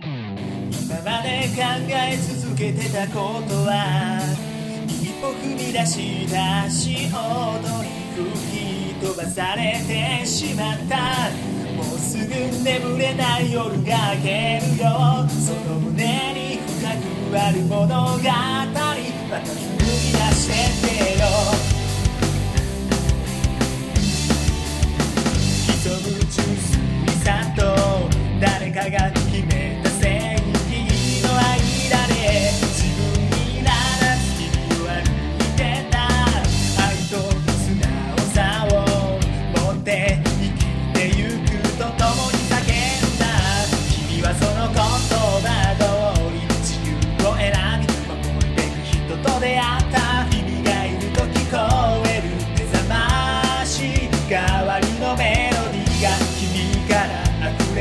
今まで考え続けてたことは一歩踏み出した潮に吹き飛ばされてしまった。もうすぐ眠れない夜が明けるよ。その胸に深くある物語。また紡ぎ出してってよ。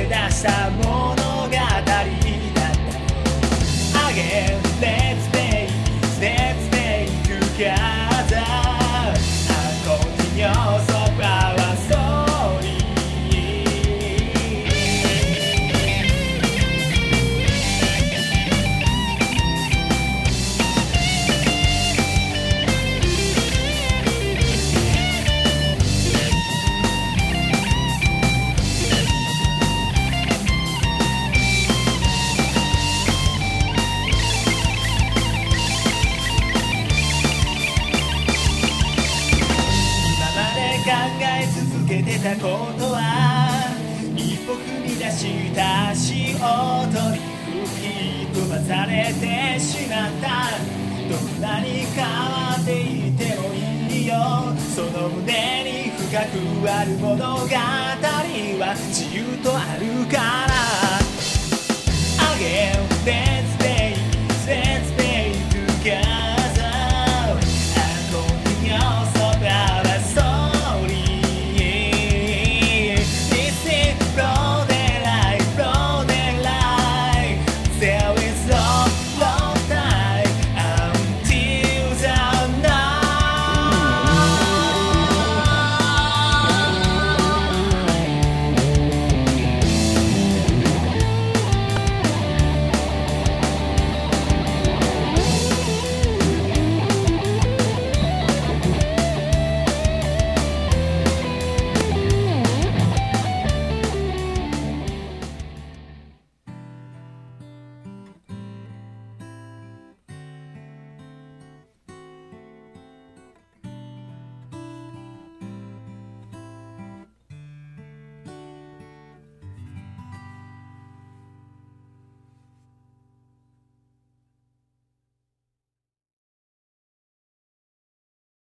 から溢考え続けてたことは一歩踏み出した足音に吹き飛ばされてしまった。どんなに変わっていてもいいよ。その胸に深くある物語は自由とあるから。